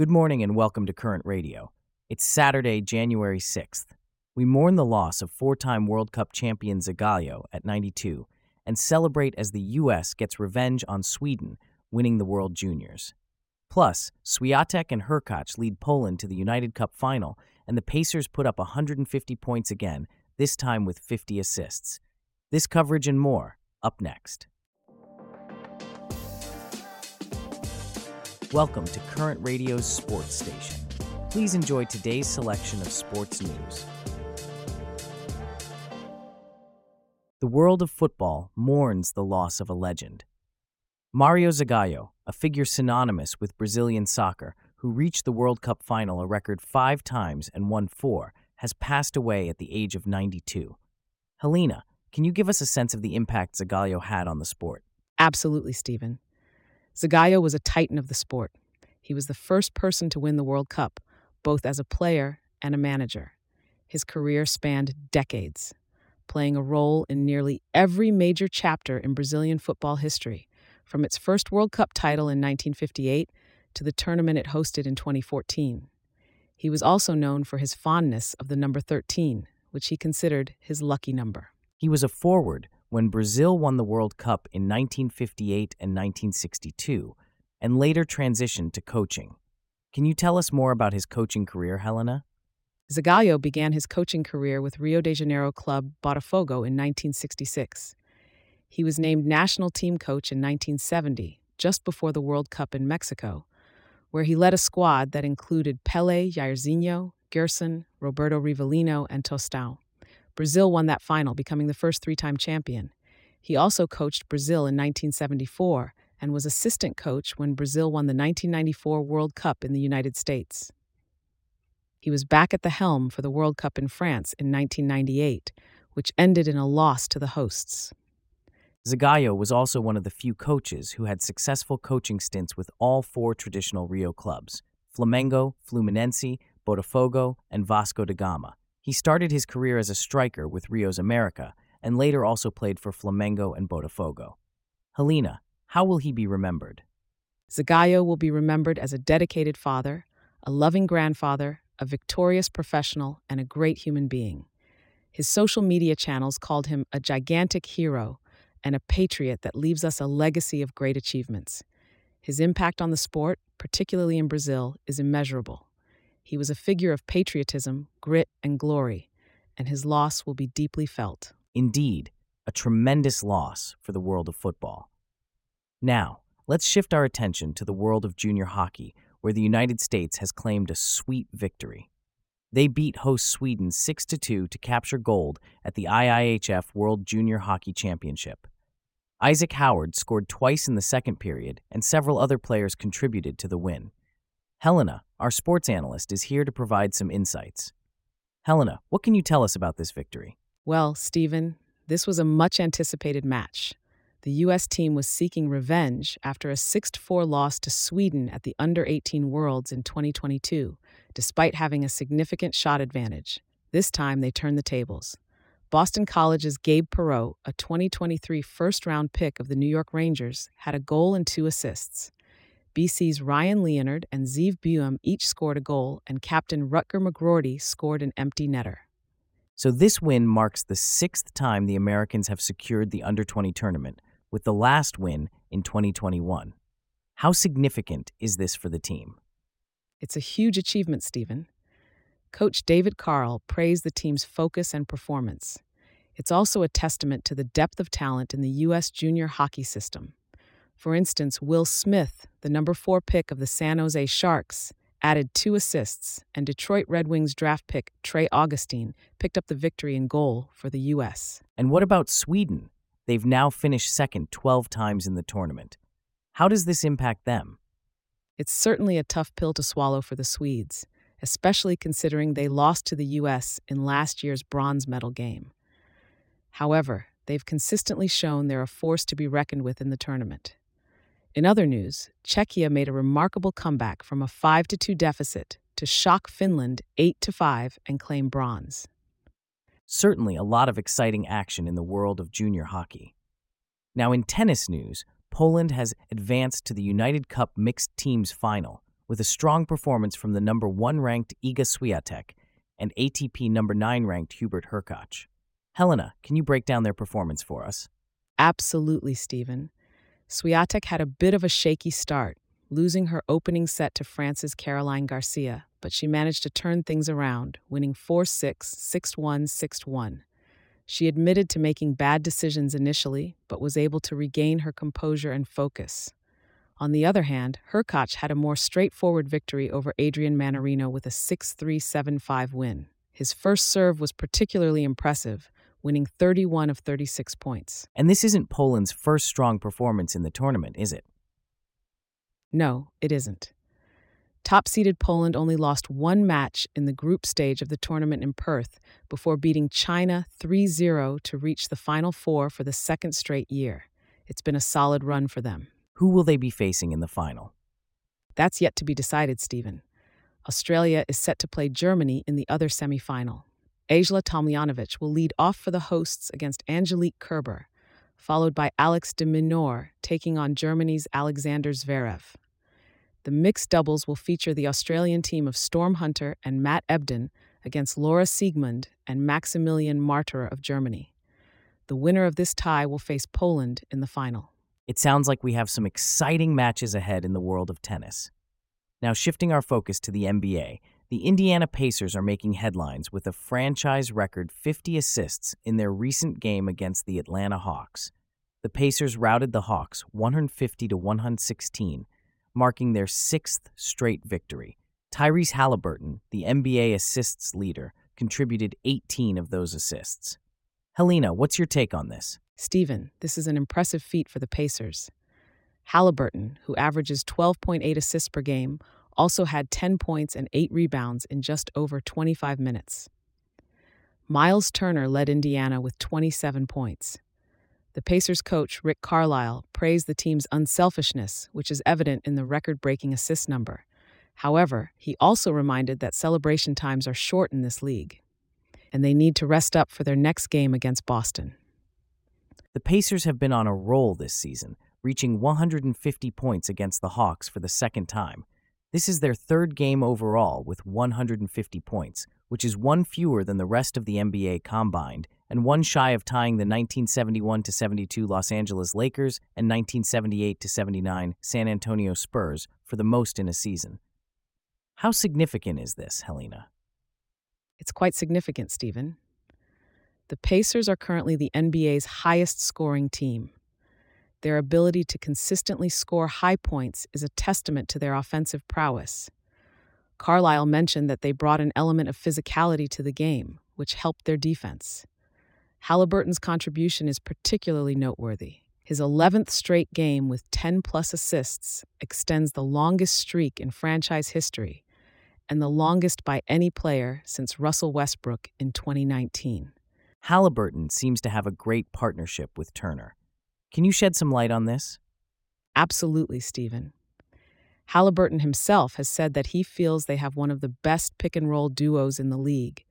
Good morning and welcome to Current Radio. It's Saturday, January 6th. We mourn the loss of four time World Cup champion Zagallo at 92 and celebrate as the U.S. gets revenge on Sweden, winning the World Juniors. Plus, Swiatek and Hurkacz lead Poland to the United Cup final, and the Pacers put up 150 points again, this time with 50 assists. This coverage and more, up next. Welcome to Current Radio's Sports Station. Please enjoy today's selection of sports news. The world of football mourns the loss of a legend. Mario Zagallo, a figure synonymous with Brazilian soccer, who reached the World Cup final a record five times and won four, has passed away at the age of 92. Helena, can you give us a sense of the impact Zagallo had on the sport? Absolutely, Stephen. Zagallo was a titan of the sport. He was the first person to win the World Cup, both as a player and a manager. His career spanned decades, playing a role in nearly every major chapter in Brazilian football history, from its first World Cup title in 1958 to the tournament it hosted in 2014. He was also known for his fondness of the number 13, which he considered his lucky number. He was a forward when Brazil won the World Cup in 1958 and 1962, and later transitioned to coaching. Can you tell us more about his coaching career, Helena? Zagallo began his coaching career with Rio de Janeiro club Botafogo in 1966. He was named national team coach in 1970, just before the World Cup in Mexico, where he led a squad that included Pele, Jairzinho, Gerson, Roberto Rivellino, and Tostão. Brazil won that final, becoming the first three time champion. He also coached Brazil in 1974 and was assistant coach when Brazil won the 1994 World Cup in the United States. He was back at the helm for the World Cup in France in 1998, which ended in a loss to the hosts. Zagallo was also one of the few coaches who had successful coaching stints with all four traditional Rio clubs Flamengo, Fluminense, Botafogo, and Vasco da Gama. He started his career as a striker with Rio's America and later also played for Flamengo and Botafogo. Helena, how will he be remembered? Zagallo will be remembered as a dedicated father, a loving grandfather, a victorious professional, and a great human being. His social media channels called him a gigantic hero and a patriot that leaves us a legacy of great achievements. His impact on the sport, particularly in Brazil, is immeasurable. He was a figure of patriotism, grit, and glory, and his loss will be deeply felt. Indeed, a tremendous loss for the world of football. Now, let's shift our attention to the world of junior hockey, where the United States has claimed a sweet victory. They beat host Sweden 6 2 to capture gold at the IIHF World Junior Hockey Championship. Isaac Howard scored twice in the second period, and several other players contributed to the win. Helena, our sports analyst, is here to provide some insights. Helena, what can you tell us about this victory? Well, Stephen, this was a much anticipated match. The U.S. team was seeking revenge after a 6 4 loss to Sweden at the Under 18 Worlds in 2022 despite having a significant shot advantage. This time, they turned the tables. Boston College's Gabe Perreault, a 2023 first round pick of the New York Rangers, had a goal and two assists. BC's Ryan Leonard and Zeev Buium each scored a goal, and captain Rutger McGroarty scored an empty netter. So, this win marks the sixth time the Americans have secured the Under 20 tournament, with the last win in 2021. How significant is this for the team? It's a huge achievement, Stephen. Coach David Carle praised the team's focus and performance. It's also a testament to the depth of talent in the U.S. junior hockey system. For instance, Will Smith, the number four pick of the San Jose Sharks, added two assists, and Detroit Red Wings draft pick Trey Augustine picked up the victory in goal for the U.S. And what about Sweden? They've now finished second 12 times in the tournament. How does this impact them? It's certainly a tough pill to swallow for the Swedes, especially considering they lost to the U.S. in last year's bronze medal game. However, they've consistently shown they're a force to be reckoned with in the tournament. In other news, Czechia made a remarkable comeback from a 5 2 deficit to shock Finland 8 5 and claim bronze. Certainly a lot of exciting action in the world of junior hockey. Now, in tennis news, Poland has advanced to the United Cup mixed teams final, with a strong performance from the number one ranked Iga Swiatek and ATP number nine ranked Hubert Hurkacz. Helena, can you break down their performance for us? Absolutely, Stephen. Swiatek had a bit of a shaky start, losing her opening set to France's Caroline Garcia, but she managed to turn things around, winning 4 6, 6 1, 6 1. She admitted to making bad decisions initially, but was able to regain her composure and focus. On the other hand, Hurkacz had a more straightforward victory over Adrian Mannarino with a 6 3 7 5 win. His first serve was particularly impressive, winning 31 of 36 points. And this isn't Poland's first strong performance in the tournament, is it? No, it isn't. Top seeded Poland only lost one match in the group stage of the tournament in Perth before beating China 3 0 to reach the Final Four for the second straight year. It's been a solid run for them. Who will they be facing in the final? That's yet to be decided, Stephen. Australia is set to play Germany in the other semifinal. Ajla Tomljanovic will lead off for the hosts against Angelique Kerber, followed by Alex de Minaur taking on Germany's Alexander Zverev. The mixed doubles will feature the Australian team of Storm Hunter and Matt Ebden against Laura Siegemund and Maximilian Marterer of Germany. The winner of this tie will face Poland in the final. It sounds like we have some exciting matches ahead in the world of tennis. Now, shifting our focus to the NBA, the Indiana Pacers are making headlines with a franchise record 50 assists in their recent game against the Atlanta Hawks. The Pacers routed the Hawks 150 to 116, marking their sixth straight victory. Tyrese Halliburton, the NBA assists leader, contributed 18 of those assists. Helena, what's your take on this? Stephen, this is an impressive feat for the Pacers. Halliburton, who averages 12.8 assists per game, also had 10 points and 8 rebounds in just over 25 minutes. Miles Turner led Indiana with 27 points. The Pacers coach, Rick Carlisle, praised the team's unselfishness, which is evident in the record breaking assist number. However, he also reminded that celebration times are short in this league, and they need to rest up for their next game against Boston. The Pacers have been on a roll this season, reaching 150 points against the Hawks for the second time. This is their third game overall with 150 points, which is one fewer than the rest of the NBA combined and one shy of tying the 1971 72 Los Angeles Lakers and 1978 79 San Antonio Spurs for the most in a season. How significant is this, Helena? It's quite significant, Stephen. The Pacers are currently the NBA's highest scoring team. Their ability to consistently score high points is a testament to their offensive prowess. Carlisle mentioned that they brought an element of physicality to the game, which helped their defense. Halliburton's contribution is particularly noteworthy. His 11th straight game with 10 plus assists extends the longest streak in franchise history and the longest by any player since Russell Westbrook in 2019. Halliburton seems to have a great partnership with Turner. Can you shed some light on this? Absolutely, Stephen. Halliburton himself has said that he feels they have one of the best pick and roll duos in the league,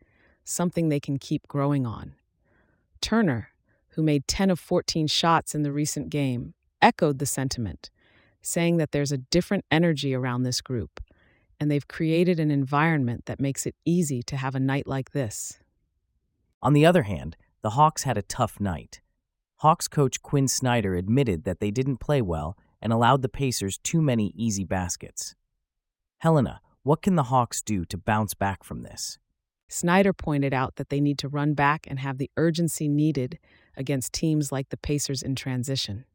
something they can keep growing on. Turner, who made 10 of 14 shots in the recent game, echoed the sentiment, saying that there's a different energy around this group, and they've created an environment that makes it easy to have a night like this. On the other hand, the Hawks had a tough night. Hawks coach Quin Snyder admitted that they didn't play well and allowed the Pacers too many easy baskets. Helena, what can the Hawks do to bounce back from this? Snyder pointed out that they need to run back and have the urgency needed against teams like the Pacers in transition.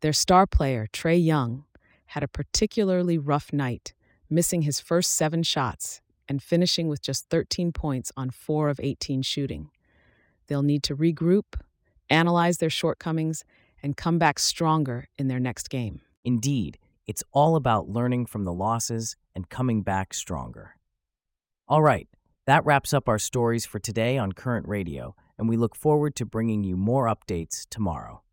Their star player, Trae Young, had a particularly rough night, missing his first seven shots and finishing with just 13 points on 4 of 18 shooting. They'll need to regroup, analyze their shortcomings, and come back stronger in their next game. Indeed, it's all about learning from the losses and coming back stronger. All right, that wraps up our stories for today on Current Radio, and we look forward to bringing you more updates tomorrow.